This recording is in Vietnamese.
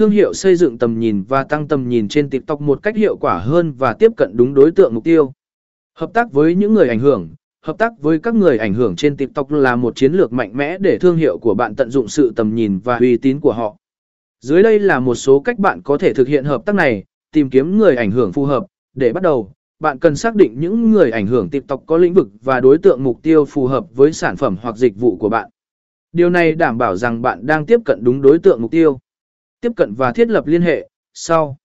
thương hiệu xây dựng tầm nhìn và tăng tầm nhìn trên TikTok một cách hiệu quả hơn và tiếp cận đúng đối tượng mục tiêu. Hợp tác với những người ảnh hưởng, hợp tác với các người ảnh hưởng trên TikTok là một chiến lược mạnh mẽ để thương hiệu của bạn tận dụng sự tầm nhìn và uy tín của họ. Dưới đây là một số cách bạn có thể thực hiện hợp tác này, tìm kiếm người ảnh hưởng phù hợp. Để bắt đầu, bạn cần xác định những người ảnh hưởng TikTok có lĩnh vực và đối tượng mục tiêu phù hợp với sản phẩm hoặc dịch vụ của bạn. Điều này đảm bảo rằng bạn đang tiếp cận đúng đối tượng mục tiêu. Tiếp cận và thiết lập liên hệ. Sau,